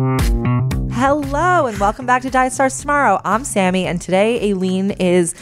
Hello and welcome back to Diet Starts Tomorrow. I'm Sammy, and today Aileen is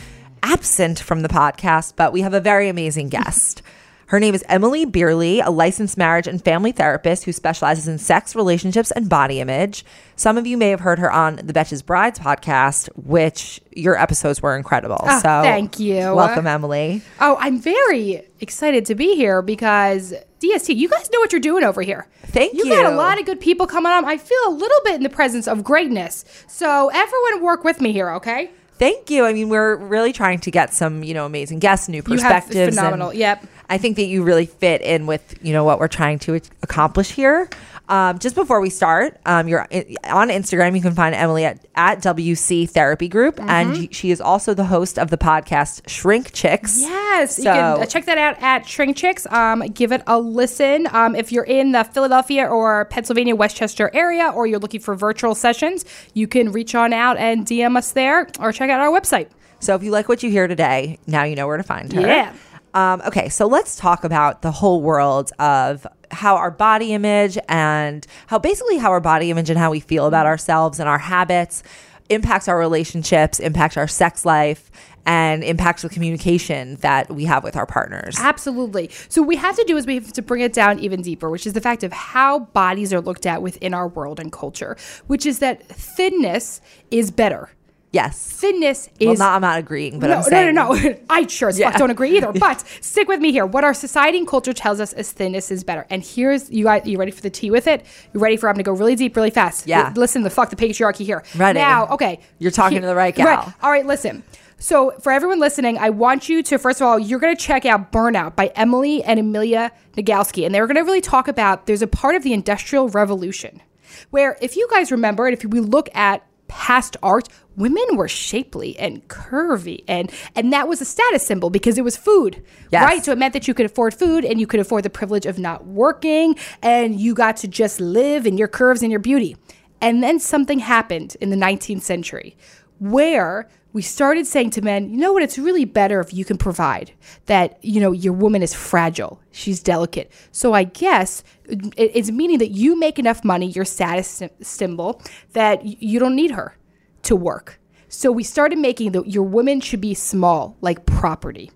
absent from the podcast, but we have a very amazing guest. Her name is Emily Beerley, a licensed marriage and family therapist who specializes in sex, relationships, and body image. Some of you may have heard her on the Betches Brides podcast, which your episodes were incredible. Oh, so thank you. Welcome, Emily. Oh, I'm very excited to be here because DST, you guys know what you're doing over here. Thank you. You got a lot of good people coming on. I feel a little bit in the presence of greatness. So everyone work with me here, okay? Thank you. I mean, we're really trying to get some, you know, amazing guests, new perspectives. You have phenomenal. Yep. I think that you really fit in with, you know, what we're trying to accomplish here. Um, just before we start, um, you're on Instagram. You can find Emily at, at WC Therapy Group, Mm-hmm. and she is also the host of the podcast Shrink Chicks. Yes, you So- can uh, check that out at Shrink Chicks. Um, give it a listen. Um, if you're in the Philadelphia or Pennsylvania, Westchester area, or you're looking for virtual sessions, you can reach on out and DM us there or check out our website. So if you like what you hear today, now you know where to find her. Yeah. Um, okay, so let's talk about the whole world of how our body image and how basically how our body image and how we feel about ourselves and our habits impacts our relationships, impacts our sex life, and impacts the communication that we have with our partners. Absolutely. So what we have to do is we have to bring it down even deeper, which is the fact of how bodies are looked at within our world and culture, which is that thinness is better. Yes. Thinness Well, is not, I'm not agreeing, but no, I'm saying no, no, no. I sure as Yeah. fuck don't agree either. But stick with me here. What our society and culture tells us is thinness is better. And here's you guys. You ready for the tea with it? You ready for? I'm gonna go really deep, really fast. Yeah. Listen, the fuck the patriarchy here. Ready. now. Okay, You're talking to the right gal. Right. All right. Listen. So for everyone listening, I want you to first of all, you're gonna check out "Burnout" by Emily and Amelia Nagoski, and they're gonna really talk about. There's a part of the Industrial Revolution where, if you guys remember, and if we look at past art women were shapely and curvy and and that was a status symbol because it was food Yes. right so it meant that you could afford food and you could afford the privilege of not working and you got to just live in your curves and your beauty and then something happened in the 19th century where we started saying to men, you know what, it's really better if you can provide that, you know, your woman is fragile, she's delicate. So I guess it's meaning that you make enough money, your status symbol, that you don't need her to work. So we started making the, your woman should be small, like property.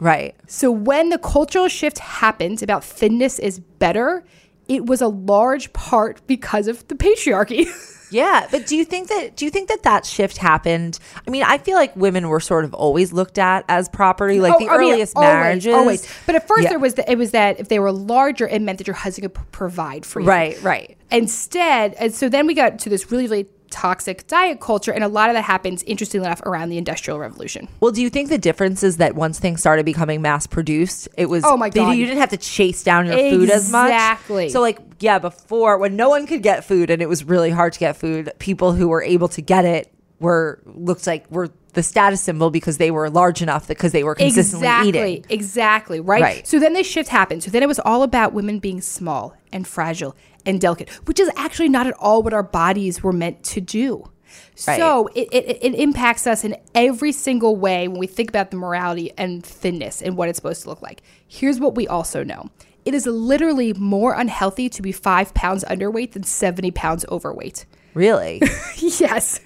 Right. So when the cultural shift happened about thinness is better, it was a large part because of the patriarchy. Yeah, but do you think that do you think that that shift happened? I mean, I feel like women were sort of always looked at as property, like oh, the Oh, I mean, earliest always, marriages. Always. But at first, Yeah. there was the, it was that if they were larger, it meant that your husband could provide for you. Right, right. Instead, and so then we got to this really, really toxic diet culture, and a lot of that happens, interestingly enough, around the Industrial Revolution. Well, do you think the difference is that once things started becoming mass produced, it was Oh my they- God. you didn't have to chase down your food as much. Exactly. So like yeah, before when no one could get food and it was really hard to get food, people who were able to get it were looked like were the status symbol because they were large enough because they were consistently exactly, eating. Exactly, right? Right. So then this shift happened. So then it was all about women being small and fragile and delicate, which is actually not at all what our bodies were meant to do. So it, it, it impacts us in every single way when we think about the morality and thinness and what it's supposed to look like. Here's what we also know. It is literally more unhealthy to be five pounds underweight than 70 pounds overweight. Really? yes.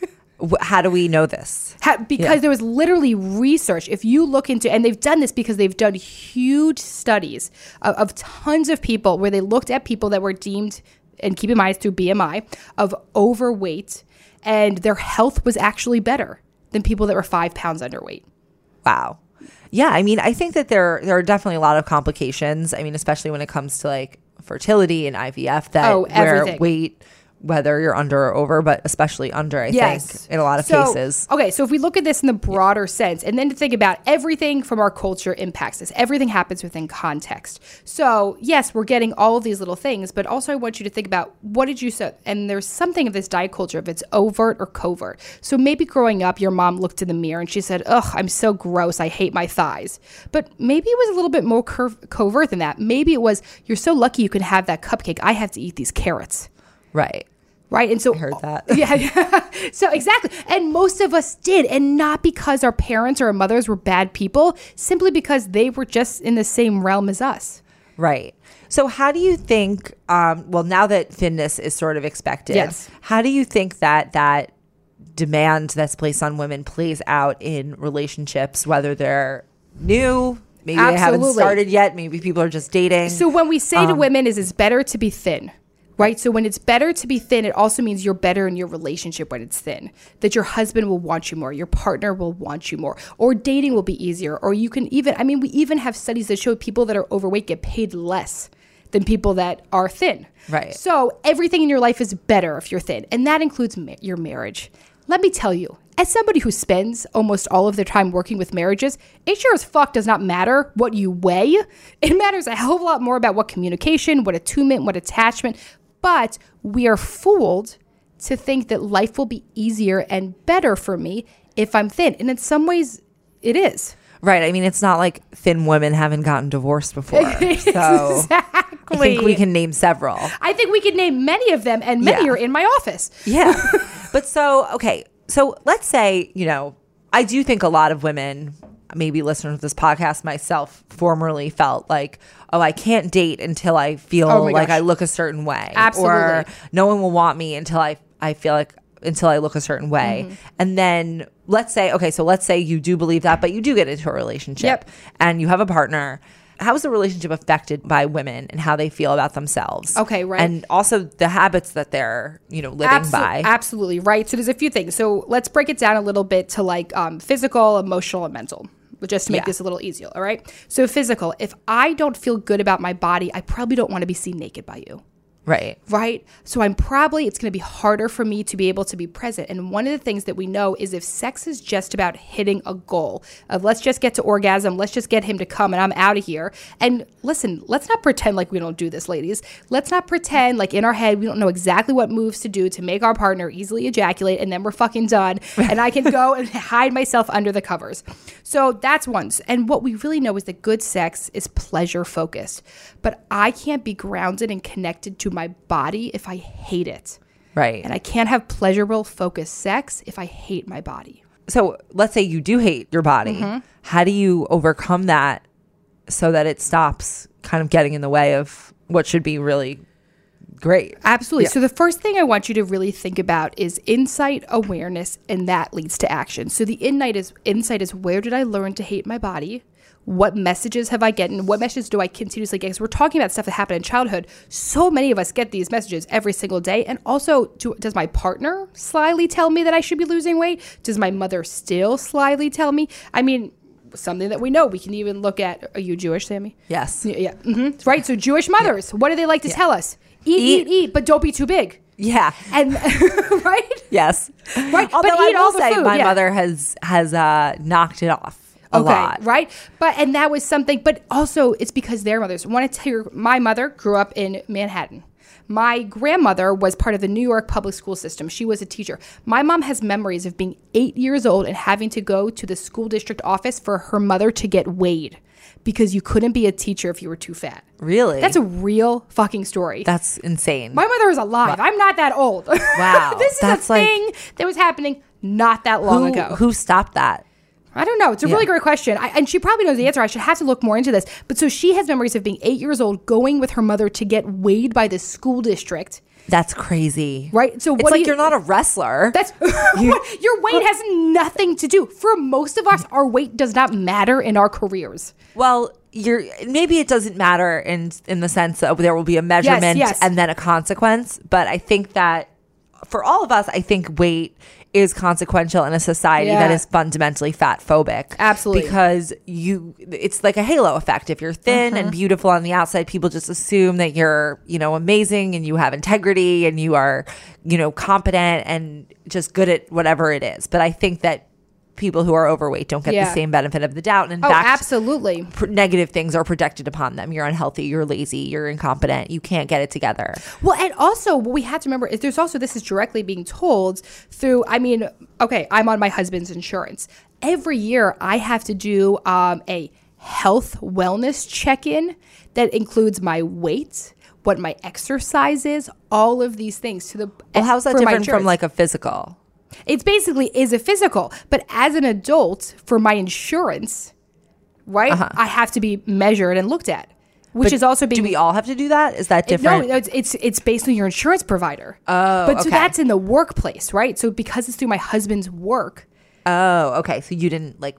How do we know this? Ha- because there was literally research. If you look into, and they've done this because they've done huge studies of, of tons of people where they looked at people that were deemed, and keep in mind it's through BMI, of overweight, and their health was actually better than people that were five pounds underweight. Wow. Yeah, I mean, I think that there there are definitely a lot of complications. I mean, especially when it comes to like fertility and IVF that Oh, where weight whether you're under or over, but especially under, I think, in a lot of So- cases. Okay, so if we look at this in the broader sense, and then to think about everything from our culture impacts this, everything happens within context. So, yes, we're getting all of these little things, but also I want you to think about what did you say? And there's something of this diet culture, if it's overt or covert. So maybe growing up, your mom looked in the mirror and she said, Ugh, I'm so gross. I hate my thighs. But maybe it was a little bit more curv- covert than that. Maybe it was, You're so lucky you can have that cupcake. I have to eat these carrots Right. right? And so I heard that. yeah, yeah. so exactly. And most of us did, and not because our parents or our mothers were bad people, simply because they were just in the same realm as us. Right. So, how do you think? Um, well, now that thinness is sort of expected, Yes. how do you think that that demand that's placed on women plays out in relationships, whether they're new, maybe they haven't started yet, maybe people are just dating. So when we say to Um, women is it's better to be thin, right? So when it's better to be thin, it also means you're better in your relationship when it's thin. That your husband will want you more, your partner will want you more, or dating will be easier, or you can even I mean we even have studies that show people that are overweight get paid less than people that are thin. Right. So everything in your life is better if you're thin, and that includes ma- your marriage. Let me tell you, as somebody who spends almost all of their time working with marriages, it sure as fuck does not matter what you weigh. It matters a hell of a lot more about what communication, what attunement, what attachment. But we are fooled to think that life will be easier and better for me if I'm thin. And in some ways, it is. right. I mean, it's not like thin women haven't gotten divorced before. So, I think we can name several. I think we could name many of them, and many Yeah. are in my office. Yeah. but so, okay. So let's say, you know, I do think a lot of women, maybe listeners of this podcast, myself formerly felt like, oh, I can't date until I feel Oh like gosh. I look a certain way. Or no one will want me until I, I feel like, until I look a certain way. Mm-hmm. And then let's say, okay, so let's say you do believe that, but you do get into a relationship Yep. and you have a partner. How is the relationship affected by women and how they feel about themselves? Okay, right. And also the habits that they're, you know, living Absol- by. Absolutely right. So there's a few things. So let's break it down a little bit to like um, physical, emotional, and mental. Just to make Yeah. this a little easier. All right. So physical. If I don't feel good about my body, I probably don't want to be seen naked by you. Right. right? So I'm probably, it's going to be harder for me to be able to be present. And one of the things that we know is if sex is just about hitting a goal of let's just get to orgasm, let's just get him to come and I'm out of here. And listen, let's not pretend like we don't do this, ladies. Let's not pretend like in our head we don't know exactly what moves to do to make our partner easily ejaculate and then we're fucking done. And I can go and hide myself under the covers. So that's one. And what we really know is that good sex is pleasure focused. But I can't be grounded and connected to my body if I hate it. Right. And I can't have pleasurable focused sex if I hate my body. so let's say you do hate your body. Mm-hmm. How do you overcome that so that it stops kind of getting in the way of what should be really great? Absolutely. Yeah. So the first thing I want you to really think about is insight, awareness, and that leads to action. So the insight is insight is where did I learn to hate my body? What messages have I gotten? What messages do I continuously get? Because we're talking about stuff that happened in childhood. So many of us get these messages every single day. And also, do, does my partner slyly tell me that I should be losing weight? Does my mother still slyly tell me? I mean, something that we know. We can even look at. Are you Jewish, Sammy? Yes. Yeah, yeah. hmm right. So Jewish mothers, what do they like to tell us? Eat, Eat- eat, eat, but don't be too big. Yeah. And right, Yes. right. Although but I eat will all the say food. my yeah. mother has has uh, knocked it off a okay, lot. right? But and that was something. But also, it's because their mothers. Want to tell you, my mother grew up in Manhattan. My grandmother was part of the New York public school system. She was a teacher. My mom has memories of being eight years old and having to go to the school district office for her mother to get weighed because you couldn't be a teacher if you were too fat. Really? That's a real fucking story. That's insane. My mother is alive. I'm not that old. Wow, this is that's a like- thing that was happening not that long who, ago. who stopped that? I don't know. It's a really great question. I, and she probably knows the answer. I should have to look more into this. But so she has memories of being eight years old, going with her mother to get weighed by the school district. That's crazy. Right? So It's like you- you, are not a wrestler. That's your weight has nothing to do. For most of us, our weight does not matter in our careers. Well, you're maybe it doesn't matter in in the sense that there will be a measurement yes. and then a consequence, but I think that for all of us, I think weight is consequential in a society that Yeah. is fundamentally fat phobic. Absolutely. Because you it's like a halo effect. If you're thin Uh-huh. and beautiful on the outside, people just assume that you're, you know, amazing and you have integrity and you are, you know, competent and just good at whatever it is. But I think that people who are overweight don't get Yeah. the same benefit of the doubt. And in Oh, fact, absolutely. pr- negative things are projected upon them. You're unhealthy, you're lazy, you're incompetent, you can't get it together. Well, and also what we have to remember is there's also this is directly being told through. I mean, okay, I'm on my husband's insurance. Every year, I have to do um, a health wellness check in that includes my weight, what my exercise is, all of these things. To the Well, how's that different from like a physical? It's basically is a physical, but as an adult, for my insurance, right, I have to be measured and looked at, which Uh-huh. But is also being Do we all have to do that? Is that it- different? No, it's, it's it's based on your insurance provider. Oh, but so okay. that's in the workplace, right? So because it's through my husband's work, oh, okay. So you didn't like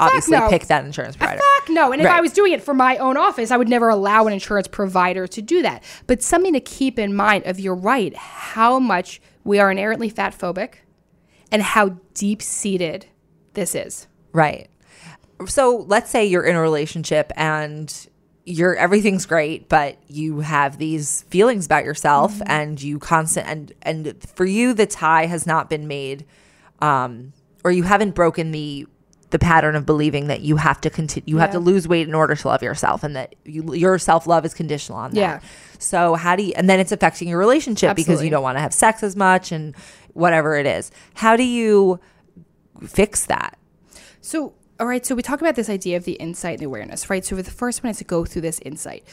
obviously no. pick that insurance provider. fuck no. And if I was doing it for my own office, I would never allow an insurance provider to do that. But something to keep in mind of you're right, how much we are inherently fat phobic, and how deep seated this is. Right. So let's say you're in a relationship and you're everything's great, but you have these feelings about yourself Mm-hmm. and you constant and and for you the tie has not been made um or you haven't broken the the pattern of believing that you have to continue you have to lose weight in order to love yourself and that you, your self-love is conditional on that. Yeah. So how do you and then it's affecting your relationship because you don't want to have sex as much and whatever it is. How do you fix that? So, all right, so we talk about this idea of the insight and the awareness, right? So, the first one is to go through this insight.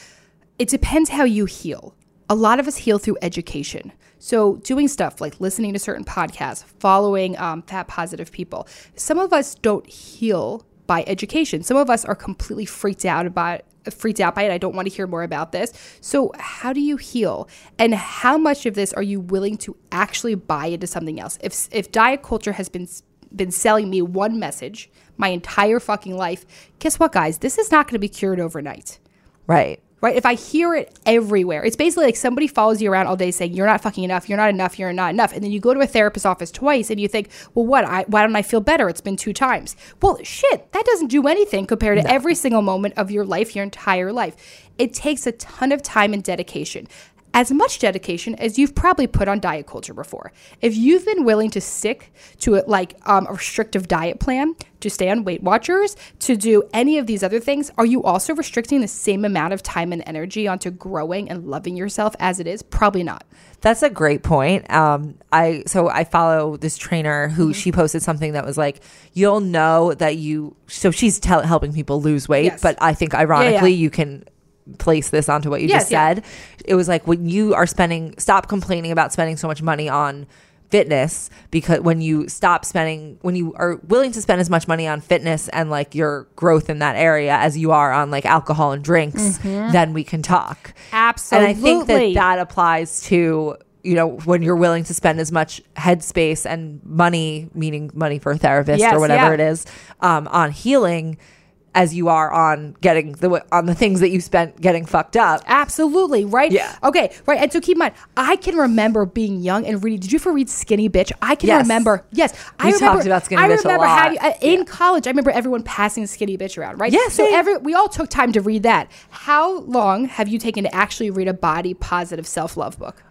It depends how you heal. A lot of us heal through education. So, doing stuff like listening to certain podcasts, following um, fat positive people. Some of us don't heal by education. Some of us are completely freaked out about freaked out by it. I don't want to hear more about this. So, how do you heal? And how much of this are you willing to actually buy into something else? If if diet culture has been been selling me one message my entire fucking life, guess what, guys? This is not going to be cured overnight. Right. Right? If I hear it everywhere, it's basically like somebody follows you around all day saying, You're not fucking enough, you're not enough, you're not enough. And then you go to a therapist's office twice and you think, Well, what? I, why don't I feel better? It's been two times. Well, shit, that doesn't do anything compared to every single moment of your life, your entire life. It takes a ton of time and dedication. As much dedication as you've probably put on diet culture before. If you've been willing to stick to it like um, a restrictive diet plan, to stay on Weight Watchers, to do any of these other things, are you also restricting the same amount of time and energy onto growing and loving yourself as it is? Probably not. That's a great point. Um, I so I follow this trainer who Mm-hmm. she posted something that was like, "You'll know that you." So she's tell, helping people lose weight, Yes. but I think ironically yeah. you can place this onto what you Yes, just yeah. said. It was like when you are spending, stop complaining about spending so much money on fitness because when you stop spending when you are willing to spend as much money on fitness and like your growth in that area as you are on like alcohol and drinks then we can talk Absolutely. and I think that that applies to you know when you're willing to spend as much headspace and money, meaning money for a therapist Yes, or whatever yeah. it is, um, on healing, as you are on getting the on the things that you spent getting fucked up. Absolutely, right? Yeah. Okay, right. And so keep in mind, I can remember being young and reading. Did you ever read Skinny Bitch? I can Yes. remember. Yes, I We remember. talked about Skinny I Bitch a lot. having uh, in college. I remember everyone passing Skinny Bitch around, right? Yeah, So every we all took time to read that. How long have you taken to actually read a body positive self love book?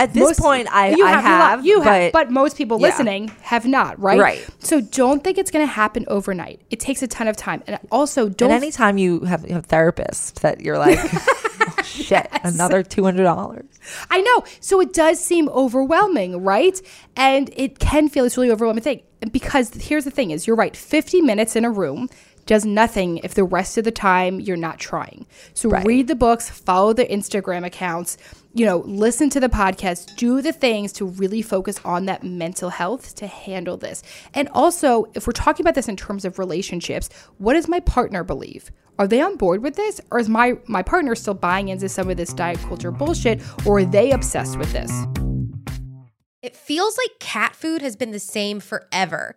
At this Most- point, I you I have, have, you have, but, but most people Yeah. listening have not, right? Right. So don't think it's going to happen overnight. It takes a ton of time, and also don't and anytime you have, you have therapists that you're like, oh, shit, another two hundred dollars. I know. So it does seem overwhelming, right? And it can feel this really overwhelming thing. Because here's the thing is you're right, 50 minutes in a room does nothing if the rest of the time you're not trying. So Right. read the books, follow the Instagram accounts, you know, listen to the podcast, do the things to really focus on that mental health to handle this. And also, if we're talking about this in terms of relationships, what does my partner believe? Are they on board with this? Or is my my partner still buying into some of this diet culture bullshit? Or are they obsessed with this? It feels like cat food has been the same forever.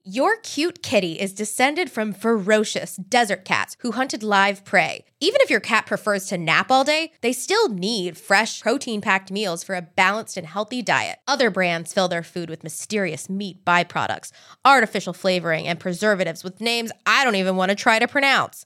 Your cute kitty is descended from ferocious desert cats who hunted live prey. Even if your cat prefers to nap all day, they still need fresh, protein packed meals for a balanced and healthy diet. Other brands fill their food with mysterious meat byproducts, artificial flavoring, and preservatives with names I don't even want to try to pronounce.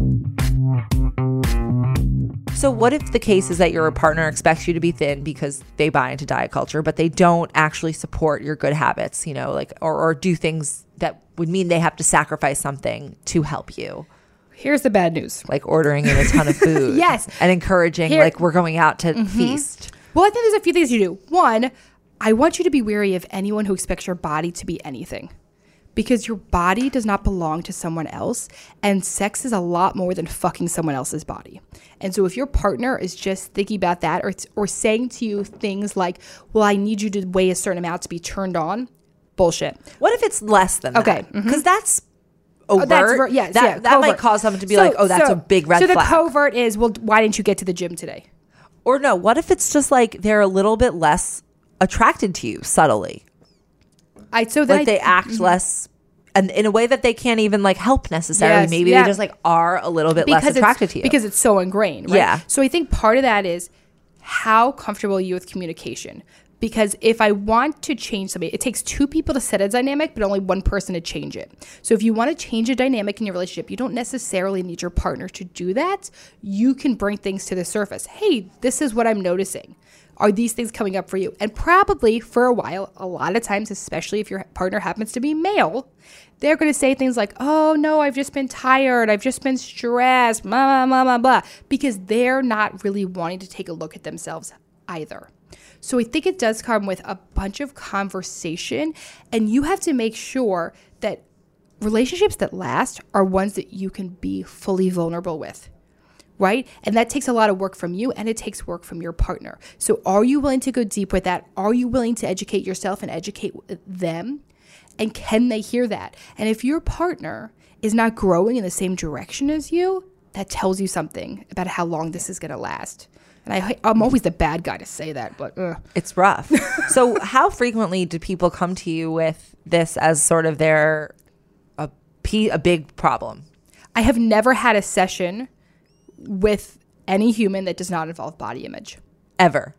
So, what if the case is that your partner expects you to be thin because they buy into diet culture, but they don't actually support your good habits, you know, like, or, or do things that would mean they have to sacrifice something to help you, Here's the bad news. like ordering in a ton of food. Yes. And encouraging, Here- like, we're going out to mm-hmm. feast. Well, I think there's a few things you do. One, I want you to be wary of anyone who expects your body to be anything. Because your body does not belong to someone else, and sex is a lot more than fucking someone else's body. And so, if your partner is just thinking about that, or or saying to you things like, "Well, I need you to weigh a certain amount to be turned on," bullshit. What if it's less than Okay, that? Mm-hmm. Because oh, that's overt. Oh, that's ver- yes, that, yeah, that might cause someone to be So- like, oh, that's so- a big red flag. so flag. the covert is, well, why didn't you get to the gym today? or no, what if it's just like they're a little bit less attracted to you subtly? I so like I- they act mm-hmm. less and in a way that they can't even like help necessarily Yes, maybe yeah. they just like are a little bit less attracted to you because it's so ingrained, right? Yeah. So I think part of that is how comfortable are you with communication? Because if I want to change somebody, it takes two people to set a dynamic, but only one person to change it. So if you want to change a dynamic in your relationship, you don't necessarily need your partner to do that. You can bring things to the surface. Hey, this is what I'm noticing. Are these things coming up for you? And probably for a while, a lot of times, especially if your partner happens to be male, they're going to say things like, oh no, I've just been tired. I've just been stressed, blah, blah, blah, blah, because they're not really wanting to take a look at themselves either. So I think it does come with a bunch of conversation, and you have to make sure that relationships that last are ones that you can be fully vulnerable with right? And that takes a lot of work from you and it takes work from your partner. So, are you willing to go deep with that? Are you willing to educate yourself and educate them? And can they hear that? And if your partner is not growing in the same direction as you, that tells you something about how long this is going to last. And I, I'm always the bad guy to say that, but uh. it's rough so how frequently do people come to you with this as sort of their a, p- a big problem I have never had a session with any human that does not involve body image. ever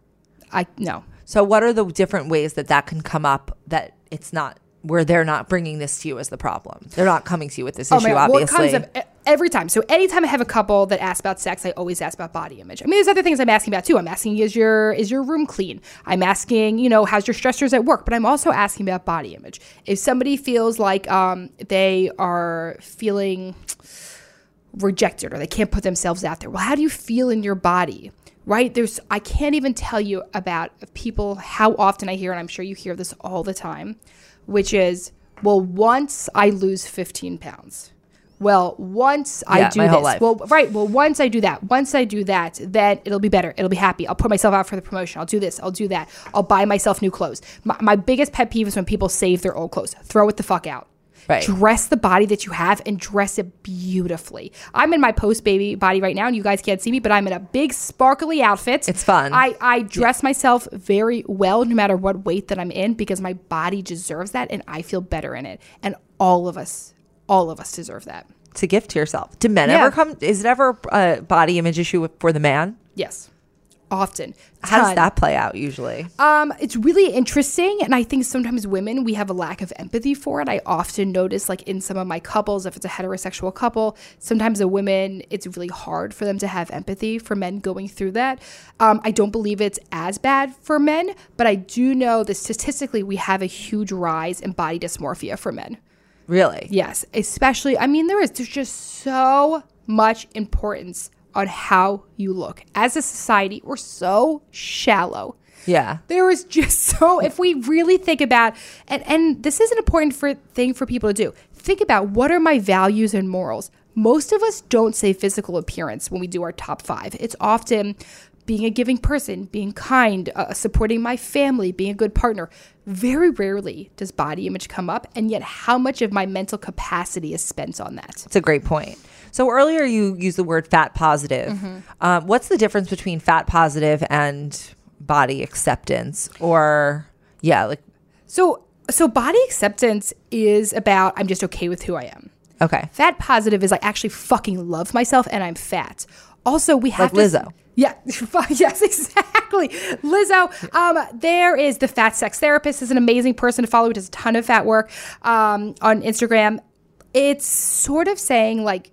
I no. so what are the different ways that that can come up that it's not where they're not bringing this to you as the problem they're not coming to you with this issue God. Well, it comes up every time. So anytime I have a couple that ask about sex, I always ask about body image. I mean, there's other things I'm asking about too. I'm asking, is your is your room clean? I'm asking, you know, how's your stressors at work? But I'm also asking about body image. If somebody feels like um, they are feeling rejected or they can't put themselves out there, well, how do you feel in your body? Right? There's I can't even tell you about people how often I hear, and I'm sure you hear this all the time, which is, well, once I lose 15 pounds. Well, once I do this, well, right. Well, once I do that, once I do that, then it'll be better. It'll be happy. I'll put myself out for the promotion. I'll do this. I'll do that. I'll buy myself new clothes. My, my biggest pet peeve is when people save their old clothes. Throw it the fuck out. Right. Dress the body that you have and dress it beautifully. I'm in my post baby body right now, and you guys can't see me, but I'm in a big sparkly outfit. It's fun. I, I dress myself very well no matter what weight that I'm in because my body deserves that and I feel better in it. And all of us, all of us deserve that. It's a gift to yourself do men Yeah. ever come is it ever a body image issue for the man Yes. Often. How does that play out usually? Um, it's really interesting, and I think sometimes women we have a lack of empathy for it. I often notice, like in some of my couples, if it's a heterosexual couple, sometimes the women it's really hard for them to have empathy for men going through that. Um, I don't believe it's as bad for men, but I do know that statistically we have a huge rise in body dysmorphia for men. Really? Yes, especially. I mean, there is there's just so much importance on how you look. As a society, we're so shallow. Yeah. There is just so if we really think about and and this is an important for, thing for people to do. Think about what are my values and morals. Most of us don't say physical appearance when we do our top 5. It's often being a giving person, being kind, uh, supporting my family, being a good partner. Very rarely does body image come up, and yet how much of my mental capacity is spent on that? It's a great point. So earlier you used the word fat positive. Mm-hmm. Um, what's the difference between fat positive and body acceptance? Or yeah, like So, so body acceptance is about I'm just okay with who I am. okay, Fat positive is I actually fucking love myself and I'm fat. Also, we have Like to- Lizzo. Yeah, yes, exactly. Lizzo. Um, there is the fat sex therapist. is an amazing person to follow. Who does a ton of fat work um, on Instagram. It's sort of saying like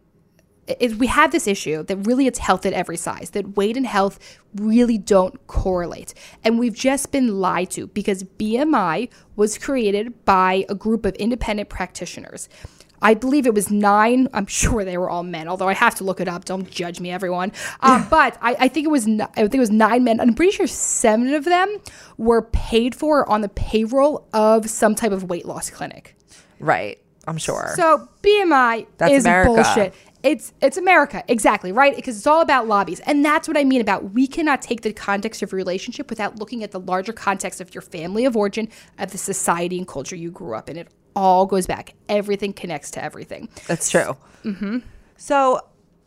is we have this issue that really it's health at every size, that weight and health really don't correlate. And we've just been lied to because BMI was created by a group of independent practitioners. I believe it was nine. I'm sure they were all men, although I have to look it up. Don't judge me, everyone. Um, but I, I think it was I think it was nine men. I'm pretty sure seven of them were paid for on the payroll of some type of weight loss clinic. right? I'm sure. So BMI That's is America. bullshit. It's it's America, exactly, right? Because it's all about lobbies. And that's what I mean about we cannot take the context of your relationship without looking at the larger context of your family of origin, of the society and culture you grew up in. It all goes back. Everything connects to everything. That's true. Mm-hmm. So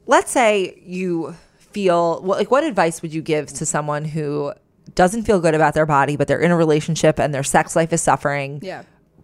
let's say you feel well, like what advice would you give to someone who doesn't feel good about their body, but they're in a relationship and their sex life is suffering? Yeah.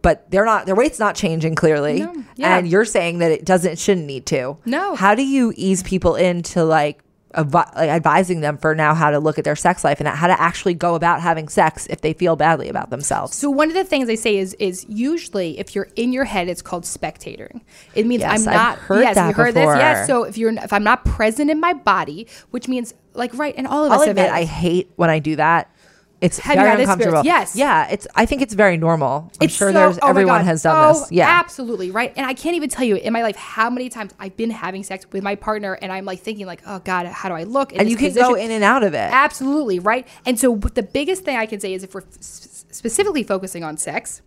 But they're not their weight's not changing clearly. No, yeah. And you're saying that it doesn't it shouldn't need to. No. How do you ease people into like advi- like advising them for now how to look at their sex life and how to actually go about having sex if they feel badly about themselves? So one of the things I say is is usually if you're in your head, it's called spectating. It means Yes, I'm I've not. heard yes, that you heard before. this. Yes. So if you're if I'm not present in my body, which means like right, and all of I'll us admit I hate when I do that. It's Have very uncomfortable. Yes. Yeah, it's I think it's very normal. I'm It's sure so- there's oh everyone has done oh, this. Yeah. absolutely right. And I can't even tell you in my life how many times I've been having sex with my partner, and I'm like thinking like, oh God, how do I look? And you can position? go in and out of it. Absolutely right. And so the biggest thing I can say is if we're specifically focusing on sex,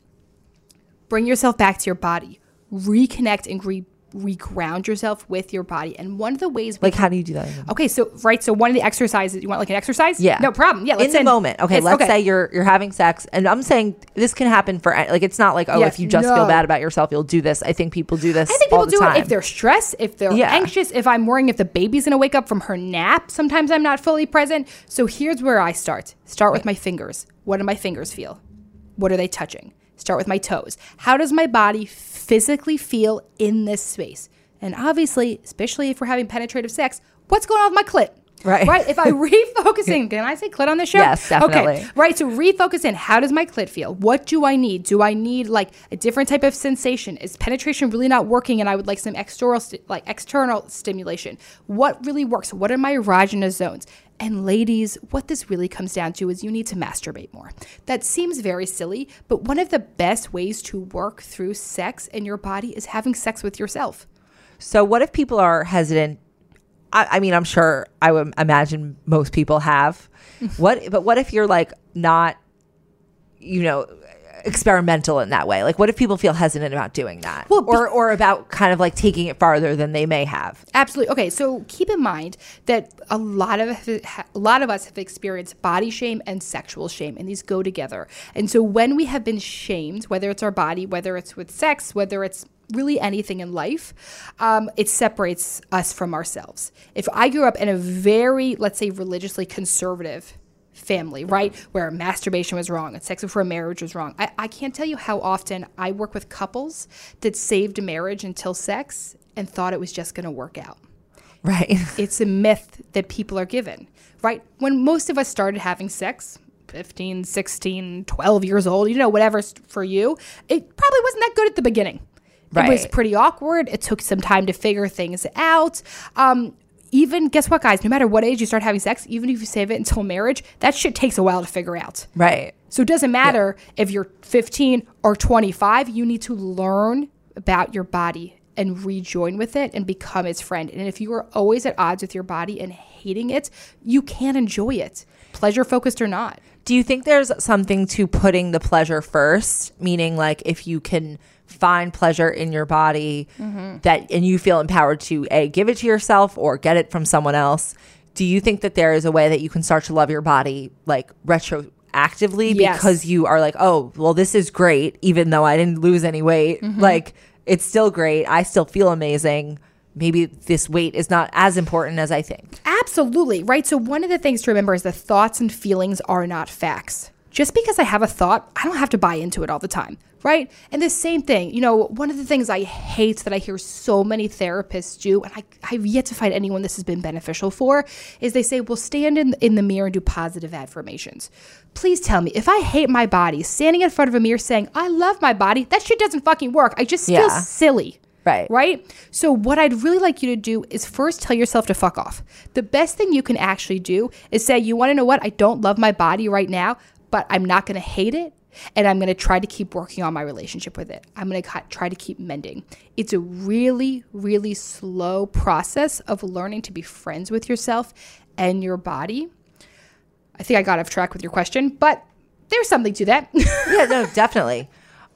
bring yourself back to your body, reconnect and re reground yourself with your body. And one of the ways Like how do you do that? Okay, so right, so one of the exercises you want like an exercise? Yeah. no problem. Yeah, let's in the moment. Okay, Yes, let's say you're you're having sex, and I'm saying this can happen for like it's not like oh Yes, if you just no. feel bad about yourself you'll do this. I think people do this. I think people do time. it if they're stressed, if they're Yeah. anxious, if I'm worrying if the baby's gonna wake up from her nap. Sometimes I'm not fully present. So here's where I start. Start with my fingers. What do my fingers feel? What are they touching? Start with my toes. How does my body physically feel in this space? And obviously, especially if we're having penetrative sex, what's going on with my clit? Right. Right. If I refocus in, can I say clit on the show? Yes, definitely. Okay. Right. So refocus in. How does my clit feel? What do I need? Do I need like a different type of sensation? Is penetration really not working and I would like some external sti- like external stimulation? What really works? What are my erogenous zones? And ladies, what this really comes down to is you need to masturbate more. That seems very silly, but one of the best ways to work through sex in your body is having sex with yourself. So what if people are hesitant? I, I mean, I'm sure I would imagine most people have. what? But what if you're like not, you know, experimental in that way? Like, what if people feel hesitant about doing that, Well, be- or or about kind of like taking it farther than they may have? Absolutely. Okay, so keep in mind that a lot of a lot of us have experienced body shame and sexual shame, and these go together. And so when we have been shamed, whether it's our body, whether it's with sex, whether it's really anything in life, um, it separates us from ourselves. If I grew up in a very, let's say, religiously conservative family, right? Where masturbation was wrong and sex before marriage was wrong. I, I can't tell you how often I work with couples that saved marriage until sex and thought it was just going to work out. Right. It's a myth that people are given, right? When most of us started having sex, 15, 16, 12 years old, you know, whatever's for you, it probably wasn't that good at the beginning. Right. It was pretty awkward. It took some time to figure things out. Um, even guess what, guys? No matter what age you start having sex, even if you save it until marriage, that shit takes a while to figure out. Right. So it doesn't matter if you're 15 or 25, you need to learn about your body and rejoin with it and become its friend. And if you are always at odds with your body and hating it, you can't enjoy it, pleasure focused or not. Do you think there's something to putting the pleasure first? Meaning, like, if you can find pleasure in your body that and you feel empowered to a give it to yourself or get it from someone else, do you think that there is a way that you can start to love your body like retroactively Yes. because you are like, oh, well, this is great, even though I didn't lose any weight. Mm-hmm. Like, it's still great. I still feel amazing. Maybe this weight is not as important as I think. Absolutely, right? So, one of the things to remember is that thoughts and feelings are not facts. Just because I have a thought, I don't have to buy into it all the time, right? And the same thing, you know, one of the things I hate that I hear so many therapists do, and I, I've yet to find anyone this has been beneficial for, is they say, well, stand in, in the mirror and do positive affirmations. Please tell me, if I hate my body, standing in front of a mirror saying, I love my body, that shit doesn't fucking work. I just feel Yeah. silly. Right. Right? So, what I'd really like you to do is first tell yourself to fuck off. The best thing you can actually do is say, you want to know what? I don't love my body right now, but I'm not going to hate it. And I'm going to try to keep working on my relationship with it. I'm going to try to keep mending. It's a really, really slow process of learning to be friends with yourself and your body. I think I got off track with your question, but there's something to that. yeah, no, definitely.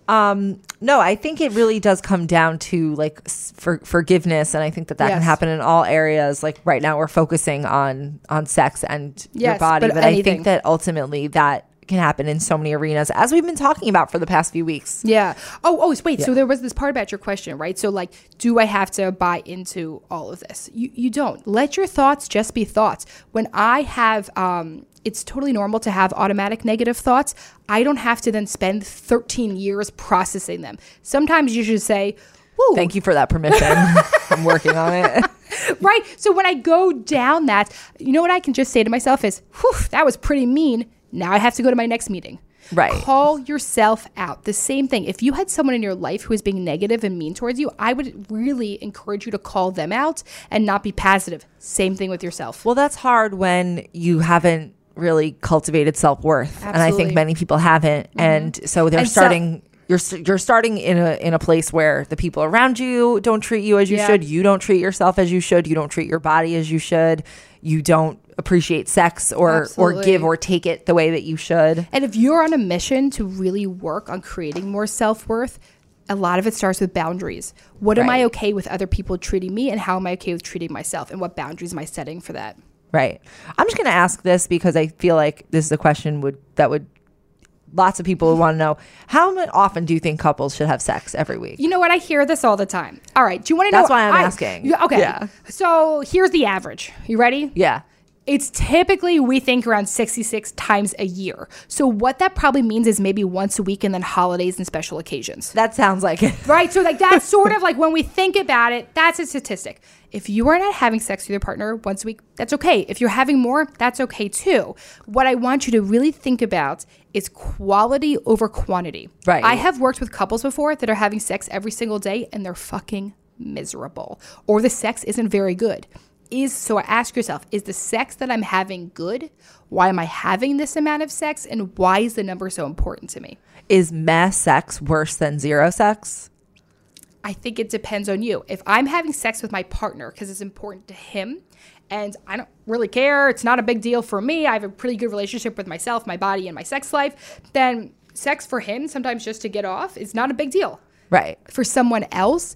Um, no, I think it really does come down to like for, forgiveness, and I think that that can happen in all areas. Like right now, we're focusing on on sex and your body, but but, I think that ultimately that can happen in so many arenas, as we've been talking about for the past few weeks. Yeah. Oh, oh, wait. So there was this part about your question, right? So like, do I have to buy into all of this? You you don't. Let your thoughts just be thoughts. When I have um it's totally normal to have automatic negative thoughts. I don't have to then spend 13 years processing them. Sometimes you should say, Woo, Thank you for that permission. I'm working on it. right? So when I go down that, you know what I can just say to myself is, Whew, that was pretty mean. Now I have to go to my next meeting. Right. Call yourself out. The same thing. If you had someone in your life who is being negative and mean towards you, I would really encourage you to call them out and not be passive. Same thing with yourself. Well, that's hard when you haven't really cultivated self worth, and I think many people haven't, mm-hmm. and so they're And so- starting. you're you're starting in a in a place where the people around you don't treat you as you Yeah. should. You don't treat yourself as you should. You don't treat your body as you should. You don't appreciate sex or or give or take it the way that you should. And if you're on a mission to really work on creating more self worth, a lot of it starts with boundaries. What am I okay with other people treating me, and how am I okay with treating myself, and what boundaries am I setting for that? Right. I'm just going to ask this because I feel like this is a question would that would lots of people would want to know how often do you think couples should have sex every week? You know what? I hear this all the time. All right. Do you want to know? That's why I'm I- asking. You- Okay. Yeah. So here's the average. You ready? Yeah. It's typically, we think, around 66 times a year. So what that probably means is maybe once a week and then holidays and special occasions. That sounds like it. Right? So, like, that's sort of like when we think about it, that's a statistic. If you are not having sex with your partner once a week, that's okay. If you're having more, that's okay too. What I want you to really think about is quality over quantity. Right. I have worked with couples before that are having sex every single day and they're fucking miserable, or the sex isn't very good. Is so ask yourself, is the sex that I'm having good? Why am I having this amount of sex? And why is the number so important to me? Is mass sex worse than zero sex? I think it depends on you. If I'm having sex with my partner because it's important to him and I don't really care, it's not a big deal for me, I have a pretty good relationship with myself, my body, and my sex life, then sex for him, sometimes just to get off, is not a big deal. Right. For someone else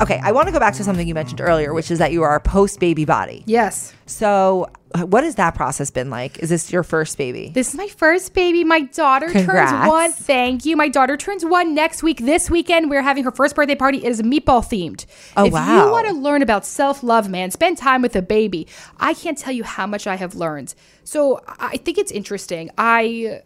Okay, I want to go back to something you mentioned earlier, which is that you are a post baby body. Yes. So, what has that process been like? Is this your first baby? This is my first baby. My daughter Congrats. turns one. Thank you. My daughter turns one next week. This weekend, we're having her first birthday party. It is meatball themed. Oh, if wow. you want to learn about self love, man, spend time with a baby. I can't tell you how much I have learned. So I think it's interesting. I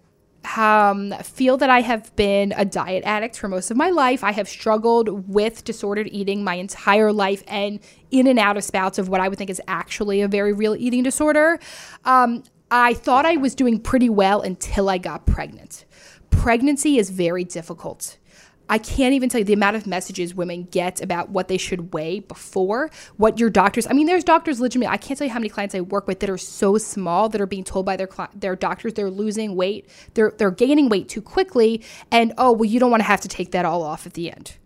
um, feel that I have been a diet addict for most of my life. I have struggled with disordered eating my entire life and in and out of spouts of what I would think is actually a very real eating disorder. Um, I thought I was doing pretty well until I got pregnant. Pregnancy is very difficult. I can't even tell you the amount of messages women get about what they should weigh before, what your doctors. I mean, there's doctors legitimately. I can't tell you how many clients I work with that are so small that are being told by their their doctors they're losing weight, they're they're gaining weight too quickly, and oh well, you don't want to have to take that all off at the end.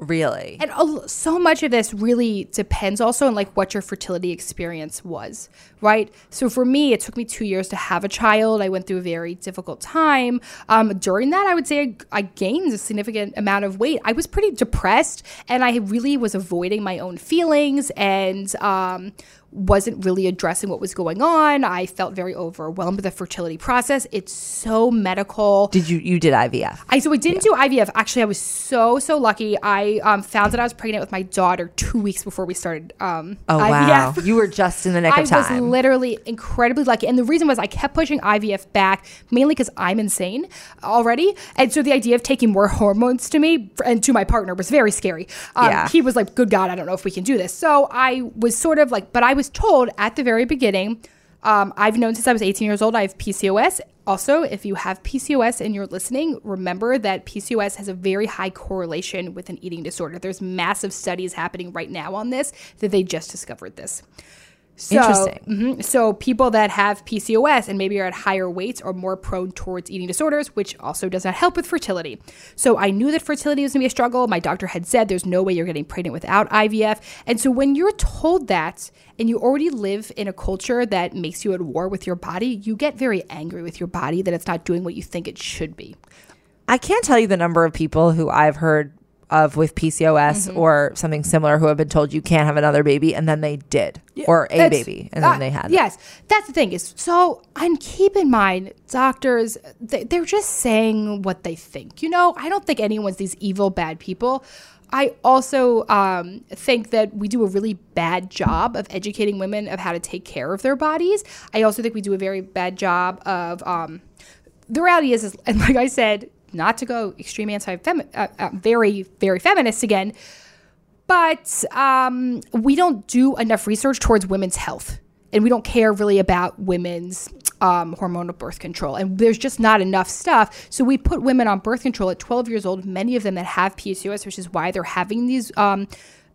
Really? And so much of this really depends also on like what your fertility experience was, right? So for me, it took me two years to have a child. I went through a very difficult time. Um, during that, I would say I, I gained a significant amount of weight. I was pretty depressed, and I really was avoiding my own feelings and um, wasn't really addressing what was going on. I felt very overwhelmed with the fertility process. It's so medical. Did you you did IVF? I so I didn't do IVF. Actually, I was so so lucky. I um, found that I was pregnant with my daughter two weeks before we started. Um, Oh wow. IVF. You were just in the nick I of time. was literally incredibly lucky, and the reason was I kept pushing IVF back mainly because I'm insane already, and so the idea of taking more hormones to me and to my partner was very scary. Um, Yeah. he was like, "Good God, I don't know if we can do this." So I was sort of like, but I was told at the very beginning. Um, I've known since I was 18 years old I have PCOS. Also, if you have PCOS and you're listening, remember that PCOS has a very high correlation with an eating disorder. There's massive studies happening right now on this that they just discovered this. So, Interesting. mhm. So people that have PCOS and maybe are at higher weights are more prone towards eating disorders, which also does not help with fertility. So I knew that fertility was gonna be a struggle. My doctor had said there's no way you're getting pregnant without IVF. And so when you're told that and you already live in a culture that makes you at war with your body, you get very angry with your body that it's not doing what you think it should be. I can't tell you the number of people who I've heard of with PCOS Mm-hmm. or something similar who have been told you can't have another baby and then they did or a baby and then uh, they had it. Yes, that's the thing is so. And keep in mind, doctors they, they're just saying what they think. You know, I don't think anyone's these evil bad people. I also um, think that we do a really bad job of educating women of how to take care of their bodies. I also think we do a very bad job of. Um, the reality is, is, and like I said, not to go extreme anti uh, uh, very, very feminist again, but um, we don't do enough research towards women's health. And we don't care really about women's um, hormonal birth control. And there's just not enough stuff. So we put women on birth control at 12 years old, many of them that have PCOS, which is why they're having these um,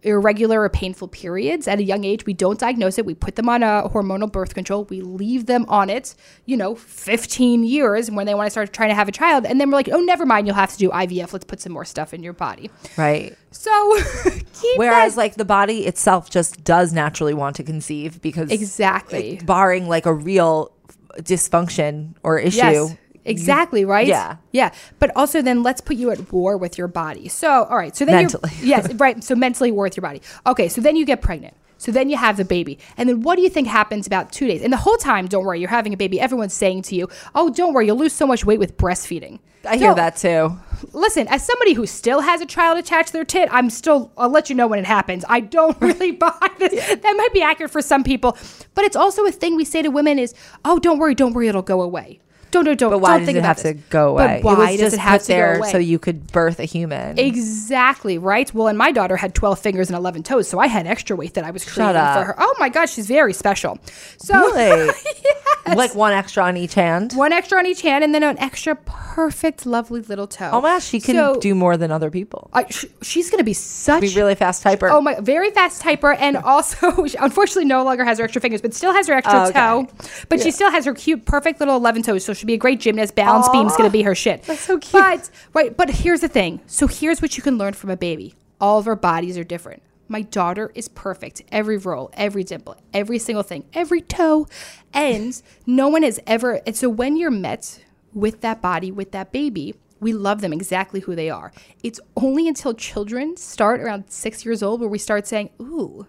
irregular or painful periods at a young age. We don't diagnose it. We put them on a hormonal birth control. We leave them on it, you know, 15 years when they want to start trying to have a child. And then we're like, oh, never mind, you'll have to do IVF. Let's put some more stuff in your body. Right. So keep Whereas that- like the body itself just does naturally want to conceive because Exactly. barring like a real dysfunction or issue. Yes. Exactly, mm-hmm. right? Yeah. Yeah. But also then let's put you at war with your body. So, all right. So then Mentally. you're yes, right. So mentally war with your body. Okay, so then you get pregnant. So then you have the baby. And then what do you think happens about two days? And the whole time, don't worry, you're having a baby. Everyone's saying to you, oh, don't worry, you'll lose so much weight with breastfeeding. I hear So, that too. Listen, as somebody who still has a child attached to their tit, I'm still, I'll let you know when it happens. I don't really buy this. That might be accurate for some people, but it's also a thing we say to women is, oh, don't worry, don't worry, it'll go away. Don't, don't, don't. But why don't does think it about have to go away? But why it was does just it have put to there go away? so you could birth a human. Exactly right. Well, and my daughter had 12 fingers and 11 toes, so I had extra weight that I was creating for her. Oh my God, she's very special. So Really? Like one extra on each hand. one extra on each hand, and then an extra perfect, lovely little toe. Oh my gosh, she can So, do more than other people. I, sh- she's going to be such Be really fast typer. Oh my, very fast typer, and also she unfortunately no longer has her extra fingers, but still has her extra Oh, okay. toe. But she still has her cute, perfect little eleven toes. So be a great gymnast. Balance beam's going to be her shit. That's so cute. But right, but here's the thing. So here's what you can learn from a baby. All of our bodies are different. My daughter is perfect. Every roll, every dimple, every single thing, every toe, and no one has ever. And so when you're met with that body, with that baby, we love them exactly who they are. It's only until children start around six years old where we start saying, "Ooh,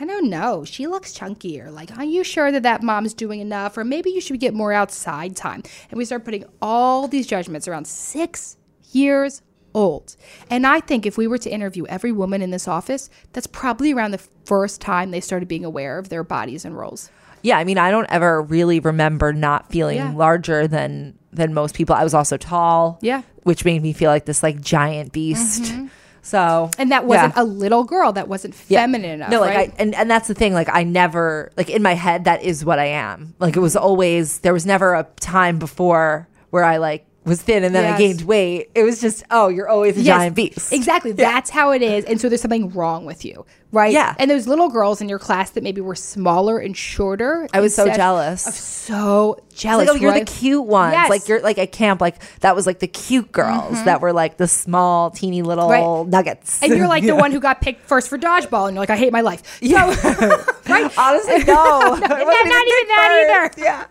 I don't know. She looks chunkier. like, are you sure that that mom's doing enough? Or maybe you should get more outside time. And we start putting all these judgments around six years old. And I think if we were to interview every woman in this office, that's probably around the first time they started being aware of their bodies and roles. Yeah, I mean, I don't ever really remember not feeling Yeah. larger than than most people. I was also tall. Yeah. which made me feel like this like giant beast. Mm-hmm. So And that wasn't yeah. a little girl. That wasn't Yeah. feminine enough. No, like right? I and and that's the thing. Like I never like in my head that is what I am. Like it was mm-hmm. always there was never a time before where I like was thin and then I gained weight. It was just oh you're always a Yes, giant beast. Exactly. That's how it is. And so there's something wrong with you, right? Yeah. And those little girls in your class that maybe were smaller and shorter. I was so jealous. I'm so jealous. like, oh, you're right? the cute ones. Yes. Mm-hmm. Like you're like at camp, like that was like the cute girls that were like the small, teeny little Right. nuggets. and you're like the one who got picked first for dodgeball, and you're like, I hate my life. So, right? Honestly, no. It not, even even that either. Yeah.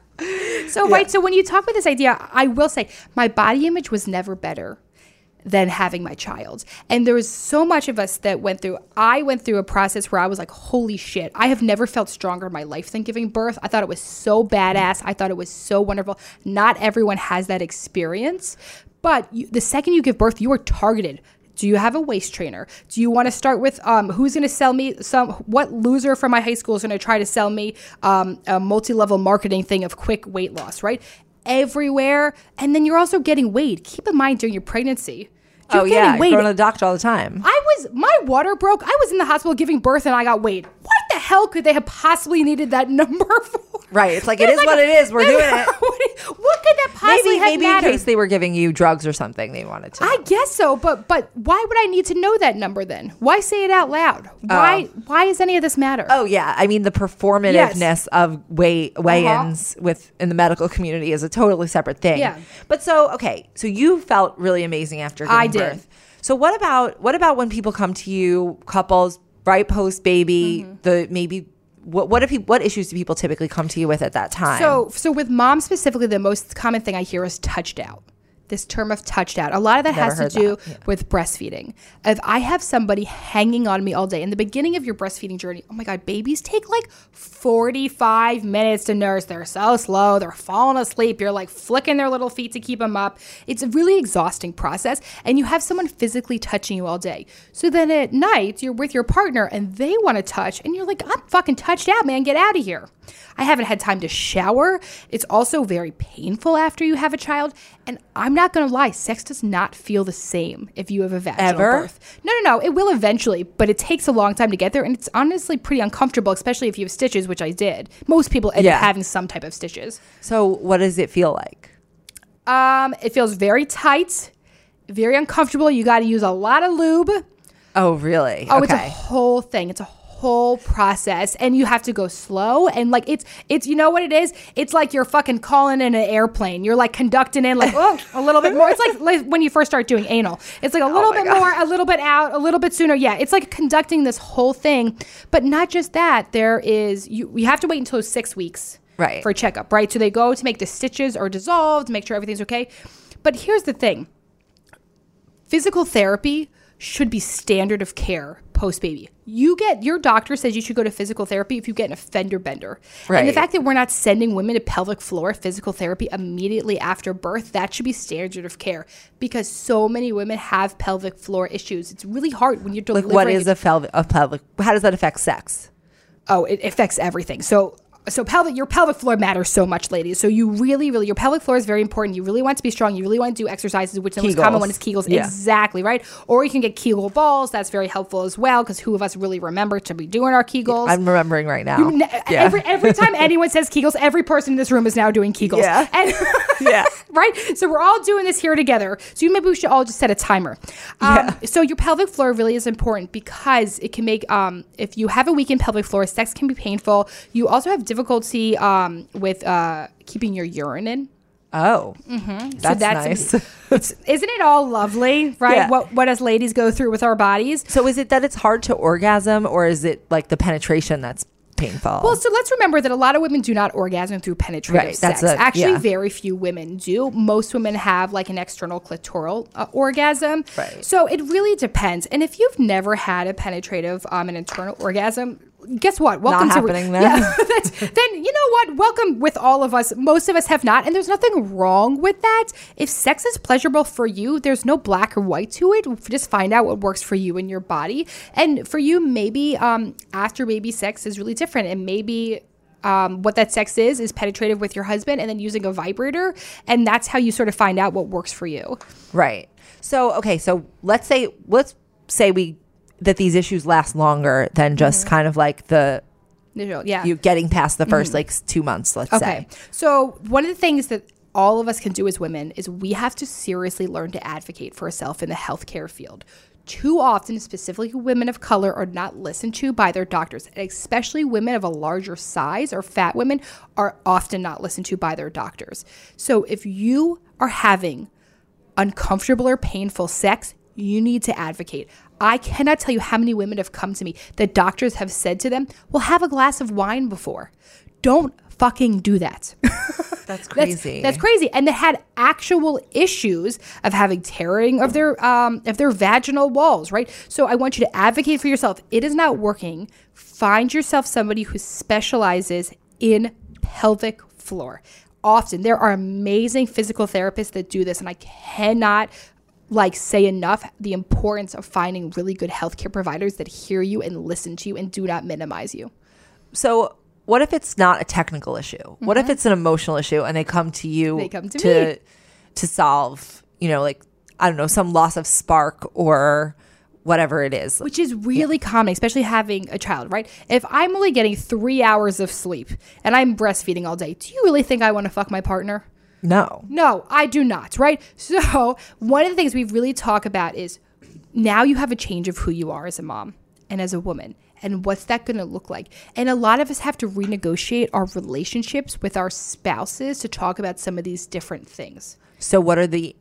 So, right. So, when you talk about this idea, I will say my body image was never better than having my child. And there was so much of us that went through, I went through a process where I was like, holy shit, I have never felt stronger in my life than giving birth. I thought it was so badass. I thought it was so wonderful. Not everyone has that experience. But you, the second you give birth, you are targeted. Do you have a waist trainer? Do you want to start with um, who's going to sell me some? What loser from my high school is going to try to sell me um, a multi-level marketing thing of quick weight loss? Right, everywhere, and then you're also getting weighed. Keep in mind during your pregnancy, you're Oh getting yeah, weighed. going to the doctor all the time. I was my water broke. I was in the hospital giving birth and I got weighed. What the hell could they have possibly needed that number for? Right, it's like, it is what it is. We're doing it. what, what could that possibly Maybe have maybe in case they were giving you drugs or something, they wanted to. I guess so, but but why would I need to know that number then? Why say it out loud? Why why does any of this matter? Oh yeah, I mean the performativeness of weigh weigh-ins with in the medical community is a totally separate thing. Uh-huh. Yeah. But so okay, so you felt really amazing after giving I did. birth. So what about what about when people come to you, couples right post baby, Mm-hmm. the maybe what what you, what issues do people typically come to you with at that time? So, so with mom specifically, the most common thing I hear is touched out. This term of touched out. A lot of that Never has to do. Yeah. with breastfeeding. If I have somebody hanging on me all day in the beginning of your breastfeeding journey, oh my God, babies take like 45 minutes to nurse. They're so slow. They're falling asleep. You're like flicking their little feet to keep them up. It's a really exhausting process. And you have someone physically touching you all day. So then at night, you're with your partner and they want to touch. And you're like, I'm fucking touched out, man. Get out of here. I haven't had time to shower. It's also very painful after you have a child. And I'm not going to lie, sex does not feel the same if you have a vaginal Ever? birth. No, no, no. It will eventually, but it takes a long time to get there. And it's honestly pretty uncomfortable, especially if you have stitches, which I did. Most people end Yeah. up having some type of stitches. so what does it feel like? Um, it feels very tight, very uncomfortable. You got to use a lot of lube. Oh really? Oh, it's a whole thing. It's a whole process and you have to go slow and like it's it's you know what it is? It's like you're fucking calling in an airplane. You're like conducting in like oh a little bit more. It's like, like when you first start doing anal. It's like a oh little Oh bit God. more a little bit out a little bit sooner. Yeah it's like conducting this whole thing. But not just that. There is you we have to wait until six weeks Right. for a checkup right? So they go to make the stitches are dissolved make sure everything's okay. But here's the thing. Physical therapy should be standard of care post baby. You get your doctor says you should go to physical therapy if you get an offender bender. Right. And the fact that we're not sending women to pelvic floor physical therapy immediately after birth, that should be standard of care because so many women have pelvic floor issues. It's really hard when you're Like, delivering. what is a pelvic? A pelvic? How does that affect sex? oh, it affects everything. So so pelvic your pelvic floor matters so much, ladies. So you really, really your pelvic floor is very important. You really want to be strong. You really want to do exercises, which the most common one is Kegels. Yeah. Exactly, right? Or you can get Kegel balls. That's very helpful as well, because who of us really remember to be doing our Kegels? I'm remembering right now. Ne- yeah. Every every time anyone says Kegels, every person in this room is now doing Kegels. Yeah. And Yeah. right? So we're all doing this here together. So you- maybe we should all just set a timer. Um, So your pelvic floor really is important because it can make um, if you have a weakened pelvic floor, sex can be painful. You also have difficulty um, with uh, keeping your urine in. oh, Mm-hmm. that's, that's nice. It's, isn't it all lovely, right? Yeah. What what as ladies go through with our bodies. so is it that it's hard to orgasm, or is it like the penetration that's painful? Well, so let's remember that a lot of women do not orgasm through penetrative Right, that's sex. a- Actually, yeah. very few women do. Most women have like an external clitoral uh, orgasm. Right. So it really depends. And if you've never had a penetrative, um, an internal orgasm, guess what? Welcome to happening then. Yeah, then you know what? Welcome with all of us. Most of us have not, and there's nothing wrong with that. If sex is pleasurable for you, there's no black or white to it. Just find out what works for you and your body. And for you, maybe um, after baby sex is really different, and maybe um, what that sex is is penetrative with your husband, and then using a vibrator, and that's how you sort of find out what works for you. Right. So okay, so let's say let's say we that these issues last longer than just Mm-hmm. kind of like the Yeah. you getting past the 1st like two months. Let's Mm-hmm. Okay. say. So, one of the things that all of us can do as women is we have to seriously learn to advocate for ourselves in the healthcare field. Too often, specifically women of color, are not listened to by their doctors, and especially women of a larger size or fat women are often not listened to by their doctors. So, if you are having uncomfortable or painful sex, you need to advocate. I cannot tell you how many women have come to me that doctors have said to them, Well, have a glass of wine before. Don't fucking do that. That's That's- crazy. That's, crazy. And they had actual issues of having tearing of their um, of their vaginal walls, right? So I want you to advocate for yourself. It is not working. Find yourself somebody who specializes in pelvic floor. Often there are amazing physical therapists that do this, and I cannot like say enough the importance of finding really good healthcare providers that hear you and listen to you and do not minimize you. So what if it's not a technical issue? What if it's an emotional issue and they come to you Mm-hmm. They come to to, to solve, you know, like I don't know, some loss of spark or whatever it is. which is really common, especially having a child, right? If I'm only getting three hours of sleep and I'm breastfeeding all day, do you really think I want to fuck my partner? No. No, I do not, right? So, one of the things we really talk about is now you have a change of who you are as a mom and as a woman. And what's that going to look like? And a lot of us have to renegotiate our relationships with our spouses to talk about some of these different things. So what are the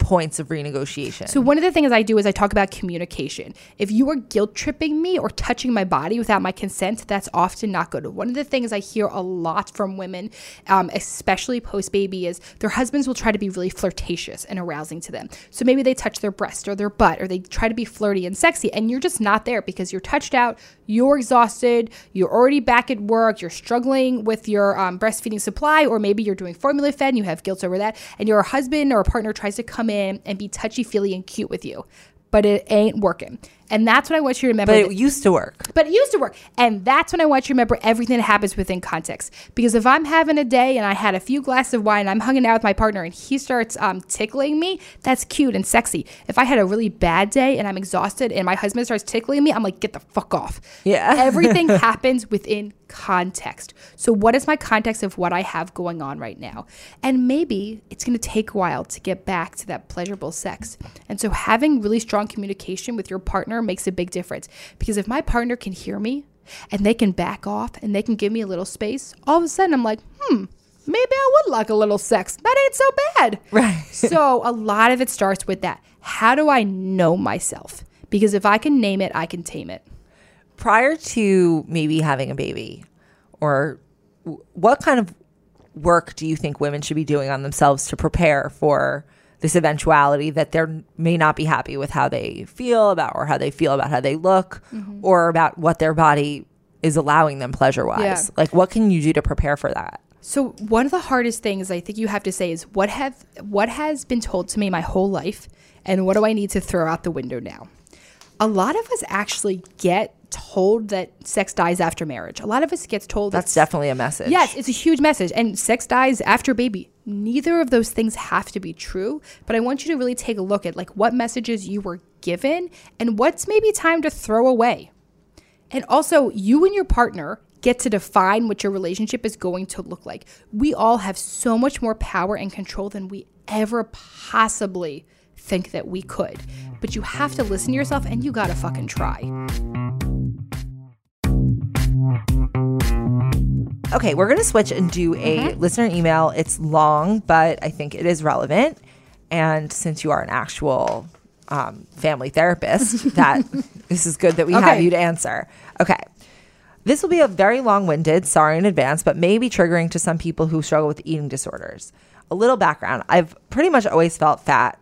points of renegotiation? So one of the things I do is I talk about communication. If you are guilt tripping me or touching my body without my consent, that's often not good. One of the things I hear a lot from women, um, especially post baby, is their husbands will try to be really flirtatious and arousing to them. So maybe they touch their breast or their butt or they try to be flirty and sexy, and you're just not there because you're touched out, you're exhausted, you're already back at work, you're struggling with your um, breastfeeding supply, or maybe you're doing formula fed and you have guilt over that, and your husband or a partner tries to come in and be touchy feely and cute with you, but it ain't working. And that's what I want you to remember. but that- it used to work. but it used to work. And that's when I want you to remember everything that happens within context. Because if I'm having a day and I had a few glasses of wine, and I'm hanging out with my partner and he starts um, tickling me, that's cute and sexy. If I had a really bad day and I'm exhausted and my husband starts tickling me, I'm like, get the fuck off. Yeah. Everything happens within context. So, what is my context of what I have going on right now? And maybe it's going to take a while to get back to that pleasurable sex. And so, having really strong communication with your partner makes a big difference. Because if my partner can hear me and they can back off and they can give me a little space, all of a sudden I'm like, hmm, maybe I would like a little sex. That ain't so bad. Right. so, a lot of it starts with that. How do I know myself? Because if I can name it, I can tame it. Prior to maybe having a baby, or what kind of work do you think women should be doing on themselves to prepare for this eventuality that they may not be happy with how they feel about or how they feel about how they look Mm-hmm. or about what their body is allowing them pleasure wise. Yeah. Like what can you do to prepare for that? So one of the hardest things I think you have to say is what have what has been told to me my whole life and what do I need to throw out the window now? A lot of us actually get told that sex dies after marriage. A lot of us gets told That's that definitely a message. Yes, it's a huge message. And sex dies after baby. Neither of those things have to be true. But I want you to really take a look at like what messages you were given and what's maybe time to throw away. And also, you and your partner get to define what your relationship is going to look like. We all have so much more power and control than we ever possibly think that we could. But you have to listen to yourself and you gotta fucking try. Okay, we're going to switch and do a Mm-hmm. listener email. It's long, but I think it is relevant. And since you are an actual um, family therapist, that this is good that we have you to answer. Okay. This will be a very long winded, sorry in advance, but maybe triggering to some people who struggle with eating disorders. A little background I've pretty much always felt fat.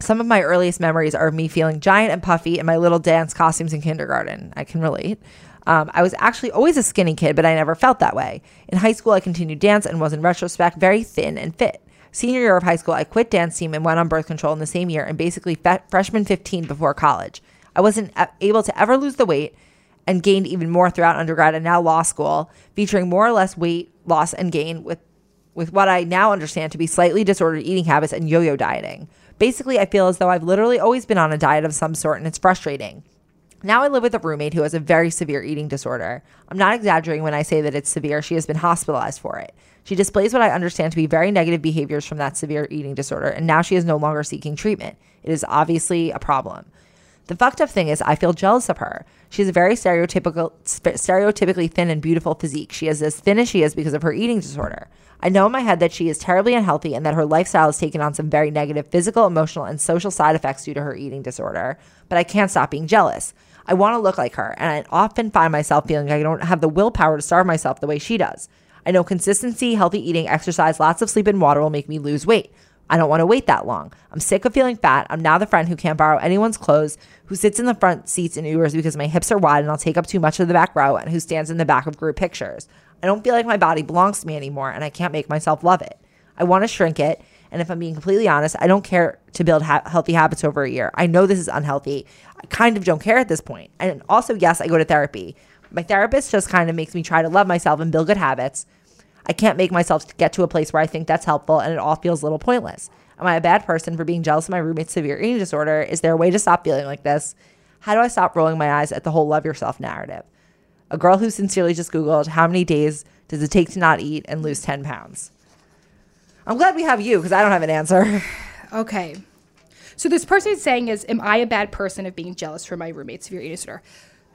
Some of my earliest memories are of me feeling giant and puffy in my little dance costumes in kindergarten. I can relate. Um, I was actually always a skinny kid, but I never felt that way. In high school, I continued dance and was, in retrospect, very thin and fit. Senior year of high school, I quit dance team and went on birth control in the same year and basically fe- freshman 15 before college. I wasn't able to ever lose the weight and gained even more throughout undergrad and now law school, featuring more or less weight loss and gain with with what I now understand to be slightly disordered eating habits and yo-yo dieting. Basically, I feel as though I've literally always been on a diet of some sort and it's frustrating. Now I live with a roommate who has a very severe eating disorder. I'm not exaggerating when I say that it's severe. She has been hospitalized for it. She displays what I understand to be very negative behaviors from that severe eating disorder, and now she is no longer seeking treatment. It is obviously a problem. The fucked up thing is, I feel jealous of her. She has a very stereotypical, stereotypically thin and beautiful physique. She is as thin as she is because of her eating disorder. I know in my head that she is terribly unhealthy and that her lifestyle has taken on some very negative physical, emotional, and social side effects due to her eating disorder, but I can't stop being jealous. I want to look like her, and I often find myself feeling like I don't have the willpower to starve myself the way she does. I know consistency, healthy eating, exercise, lots of sleep, and water will make me lose weight. I don't want to wait that long. I'm sick of feeling fat. I'm now the friend who can't borrow anyone's clothes, who sits in the front seats in Ubers because my hips are wide and I'll take up too much of the back row, and who stands in the back of group pictures. I don't feel like my body belongs to me anymore, and I can't make myself love it. I want to shrink it. And if I'm being completely honest, I don't care to build ha- healthy habits over a year. I know this is unhealthy. I kind of don't care at this point. And also, yes, I go to therapy. My therapist just kind of makes me try to love myself and build good habits. I can't make myself get to a place where I think that's helpful and it all feels a little pointless. Am I a bad person for being jealous of my roommate's severe eating disorder? Is there a way to stop feeling like this? How do I stop rolling my eyes at the whole love yourself narrative? A girl who sincerely just Googled how many days does it take to not eat and lose 10 pounds? I'm glad we have you because I don't have an answer. Okay. So this person is saying is, am I a bad person of being jealous for my roommate's severe eating disorder?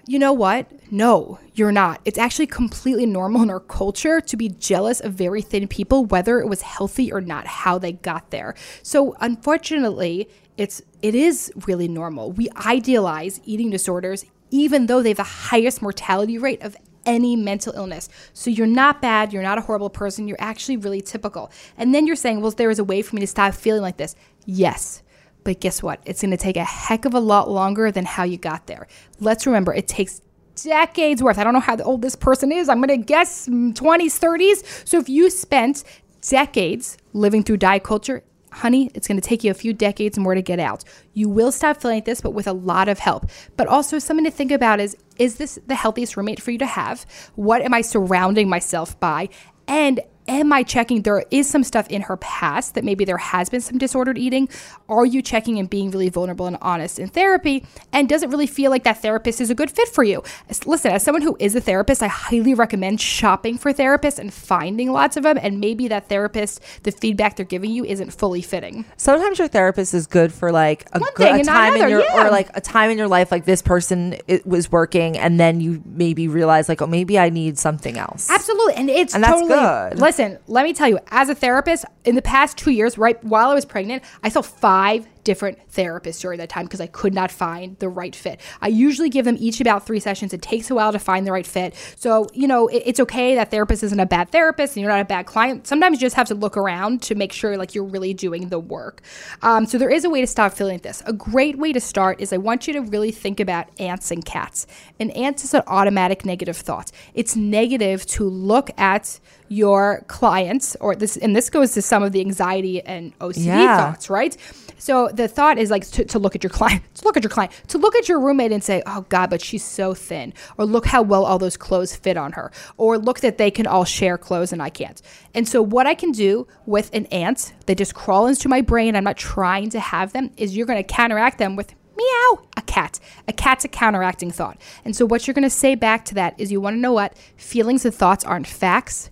You know what? No, you're not. It's actually completely normal in our culture to be jealous of very thin people, whether it was healthy or not, how they got there. So unfortunately, it's it is really normal. We idealize eating disorders, even though they have the highest mortality rate of any mental illness. So you're not bad, you're not a horrible person, you're actually really typical. And then you're saying, well, there is a way for me to stop feeling like this. Yes. But guess what? It's going to take a heck of a lot longer than how you got there. Let's remember, it takes decades worth. I don't know how old this person is. I'm going to guess mm, 20s, 30s. So if you spent decades living through diet culture, honey, it's going to take you a few decades more to get out. You will stop feeling like this, but with a lot of help. But also, something to think about is is this the healthiest roommate for you to have? What am I surrounding myself by? And am I checking there is some stuff in her past that maybe there has been some disordered eating? Are you checking and being really vulnerable and honest in therapy? And does it really feel like that therapist is a good fit for you? Listen, as someone who is a therapist, I highly recommend shopping for therapists and finding lots of them. And maybe that therapist, the feedback they're giving you isn't fully fitting. Sometimes your therapist is good for like a, One thing a time in your yeah. or like a time in your life like this person it was working and then you maybe realize like oh maybe I need something else. Absolutely. And it's And that's totally good. Listen, let me tell you, as a therapist, in the past two years, right while I was pregnant, I saw five different therapists during that time because I could not find the right fit. I usually give them each about three sessions. It takes a while to find the right fit. So, you know, it, it's okay that therapist isn't a bad therapist and you're not a bad client. Sometimes you just have to look around to make sure like you're really doing the work. Um, so there is a way to stop feeling this. A great way to start is I want you to really think about ants and cats. And ants is an automatic negative thought. It's negative to look at your clients or this and this goes to some of the anxiety and OCD Yeah. thoughts, right? So the thought is like to, to look at your client, to look at your client, to look at your roommate and say, "Oh God, but she's so thin," or "Look how well all those clothes fit on her," or "Look that they can all share clothes and I can't." And so what I can do with an ant that just crawl into my brain, I'm not trying to have them, is you're going to counteract them with meow, a cat. A cat's a counteracting thought. And so what you're going to say back to that is you want to know what feelings and thoughts aren't facts.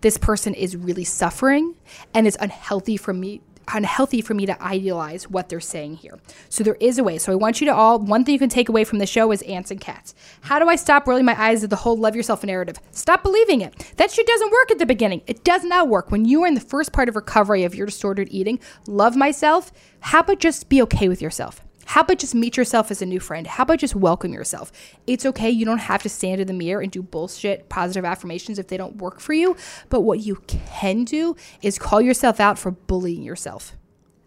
This person is really suffering and it's unhealthy for me unhealthy for me to idealize what they're saying here. So there is a way. So I want you to all one thing you can take away from the show is ants and cats. How do I stop rolling my eyes at the whole love yourself narrative? Stop believing it. That shit doesn't work at the beginning. It does not work. When you are in the first part of recovery of your disordered eating, love myself, how about just be okay with yourself? How about just meet yourself as a new friend? How about just welcome yourself? It's okay. You don't have to stand in the mirror and do bullshit positive affirmations if they don't work for you. But what you can do is call yourself out for bullying yourself.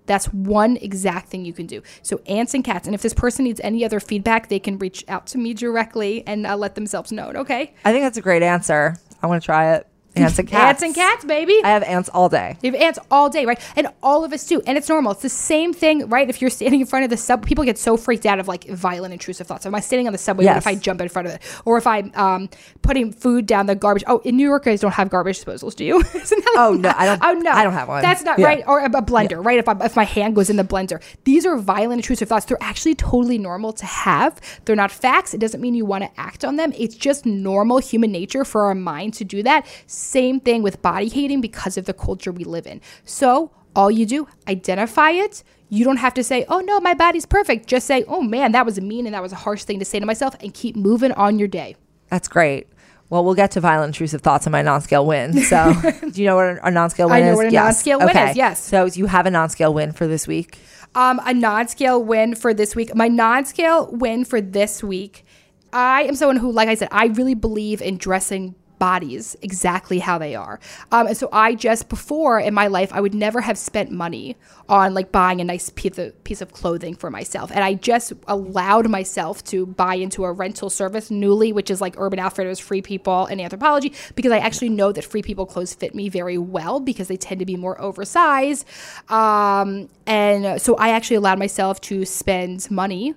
That's one exact thing you can do. So, ants and cats. And if this person needs any other feedback, they can reach out to me directly and uh, let themselves know. Okay. I think that's a great answer. I want to try it. Ants and cats. Ants and cats, baby. I have ants all day. You have ants all day, right? And all of us do. And it's normal. It's the same thing, right? If you're standing in front of the sub, people get so freaked out of like violent, intrusive thoughts. Am I standing on the subway? What Yes. if I jump in front of it? Or if I'm um, putting food down the garbage? Oh, in New York, guys don't have garbage disposals, do you? Isn't that Oh, no, I don't- Oh, no. I don't have one. That's not Yeah. right. Or a, blender, right? If, I, if my hand goes in the blender. These are violent, intrusive thoughts. They're actually totally normal to have. They're not facts. It doesn't mean you want to act on them. It's just normal human nature for our mind to do that. Same thing with body hating because of the culture we live in. So, all you do, identify it. You don't have to say, oh no, my body's perfect. Just say, oh man, that was mean and that was a harsh thing to say to myself, and keep moving on your day. That's great. Well, we'll get to violent intrusive thoughts on my non-scale win. So, do you know what a non-scale win I know is? what a non-scale win is, yes. So, you have a non-scale win for this week. Um, a non-scale win for this week. My non-scale win for this week. I am someone who, like I said, I really believe in dressing bodies exactly how they are. Um, and so I just before in my life I would never have spent money on like buying a nice piece of piece of clothing for myself. And I just allowed myself to buy into a rental service, Nuuly, which is like Urban Outfitters, Free People, and Anthropologie, because I actually know that Free People clothes fit me very well because they tend to be more oversized. Um, and so I actually allowed myself to spend money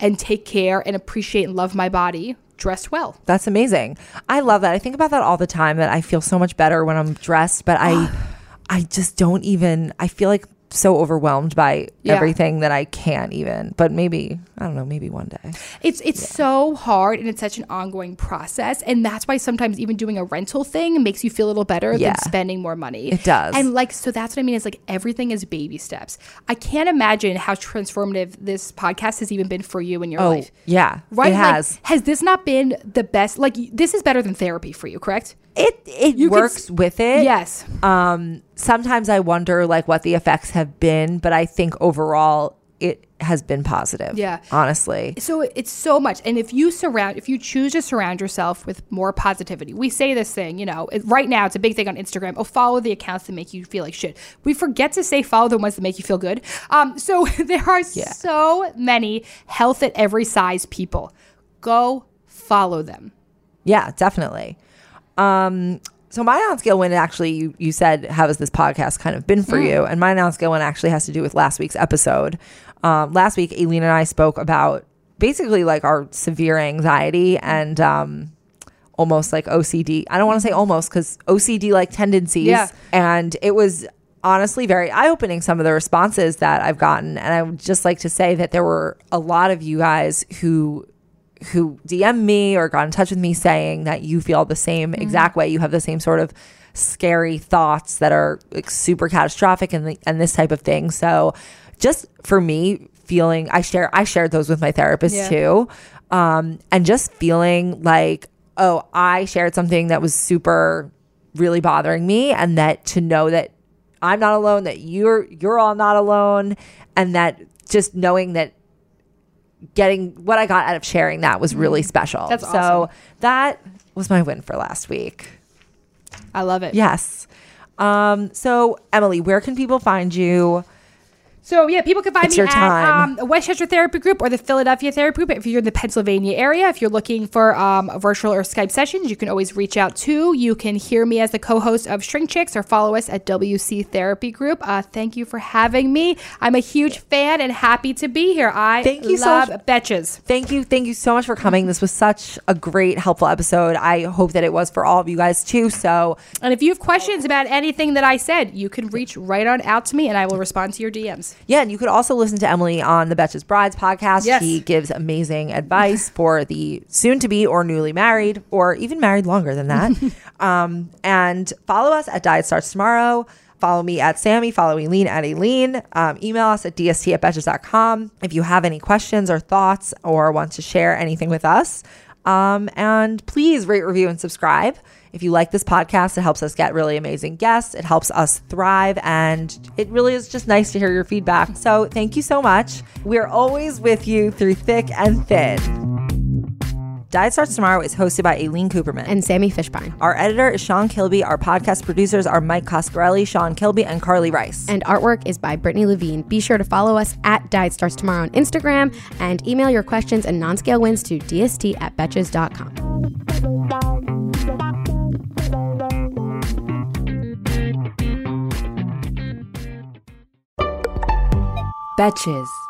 and take care and appreciate and love my body dressed well. That's amazing. I love that. I think about that all the time that I feel so much better when I'm dressed, but I I just don't even I feel like so overwhelmed by Yeah. everything that I can't even. But maybe, I don't know, maybe one day. It's it's so hard and it's such an ongoing process, and that's why sometimes even doing a rental thing makes you feel a little better Yeah. than spending more money. It does. and like so that's what I mean is like everything is baby steps. I can't imagine how transformative this podcast has even been for you in your Oh, life. yeah. Right? It Like, has. has this not been the best? Like this is better than therapy for you, correct? It it You works with it. Yes. Um sometimes I wonder like what the effects have been, but I think overall it has been positive. Yeah. Honestly. So it's so much. And if you surround, if you choose to surround yourself with more positivity, we say this thing, you know, it, right now it's a big thing on Instagram. Oh, follow the accounts that make you feel like shit. We forget to say follow the ones that make you feel good. Um, so there are so many health at every size people. Go follow them. Yeah, definitely. Um, so my non-scale win actually, you, you said, how has this podcast kind of been for you? And my non-scale win actually has to do with last week's episode. Um, last week, Aileen and I spoke about basically like our severe anxiety and um, almost like OCD. I don't want to say almost because OCD like tendencies. Yeah. And it was honestly very eye-opening some of the responses that I've gotten. And I would just like to say that there were a lot of you guys who who DM me or got in touch with me saying that you feel the same exact way. You have the same sort of scary thoughts that are like super catastrophic and the, and this type of thing. So just for me feeling I share I shared those with my therapist Yeah. too. Um and just feeling like oh, I shared something that was super really bothering me and that to know that I'm not alone, that you're you're all not alone, and that just knowing that getting what I got out of sharing that was really special. Mm-hmm. That's so awesome. that was my win for last week. I love it. Yes. Um, so Emily, where can people find you? So yeah, people can find It's me at um, Westchester Therapy Group or the Philadelphia Therapy Group. If you're in the Pennsylvania area, if you're looking for um, virtual or Skype sessions, you can always reach out to. You can hear me as the co-host of Shrink Chicks or follow us at WC Therapy Group. Uh, thank you for having me. I'm a huge fan and happy to be here. I Thank you so love much. betches. Thank you. Thank you so much for coming. This was such a great, helpful episode. I hope that it was for all of you guys too. So And if you have questions about anything that I said, you can reach right on out to me, and I will respond to your DMs. Yeah, and you could also listen to Emily on the Betches Brides podcast. Yes. She gives amazing advice for the soon to be or newly married or even married longer than that. um, and follow us at Diet Starts Tomorrow. Follow me at Sammy. Follow Aileen at Aileen. Um, email us at dst at betches.com if you have any questions or thoughts or want to share anything with us. Um, and please rate, review, and subscribe. If you like this podcast, it helps us get really amazing guests. It helps us thrive. And it really is just nice to hear your feedback. So thank you so much. We're always with you through thick and thin. Diet Starts Tomorrow is hosted by Aileen Cooperman. and Sammy Fishbein. our editor is Sean Kilby. Our podcast producers are Mike Coscarelli, Sean Kilby, and Carly Rice. And artwork is by Brittany Levine. Be sure to follow us at Diet Starts Tomorrow on Instagram and email your questions and non scale wins to dst at betches.com. Betches.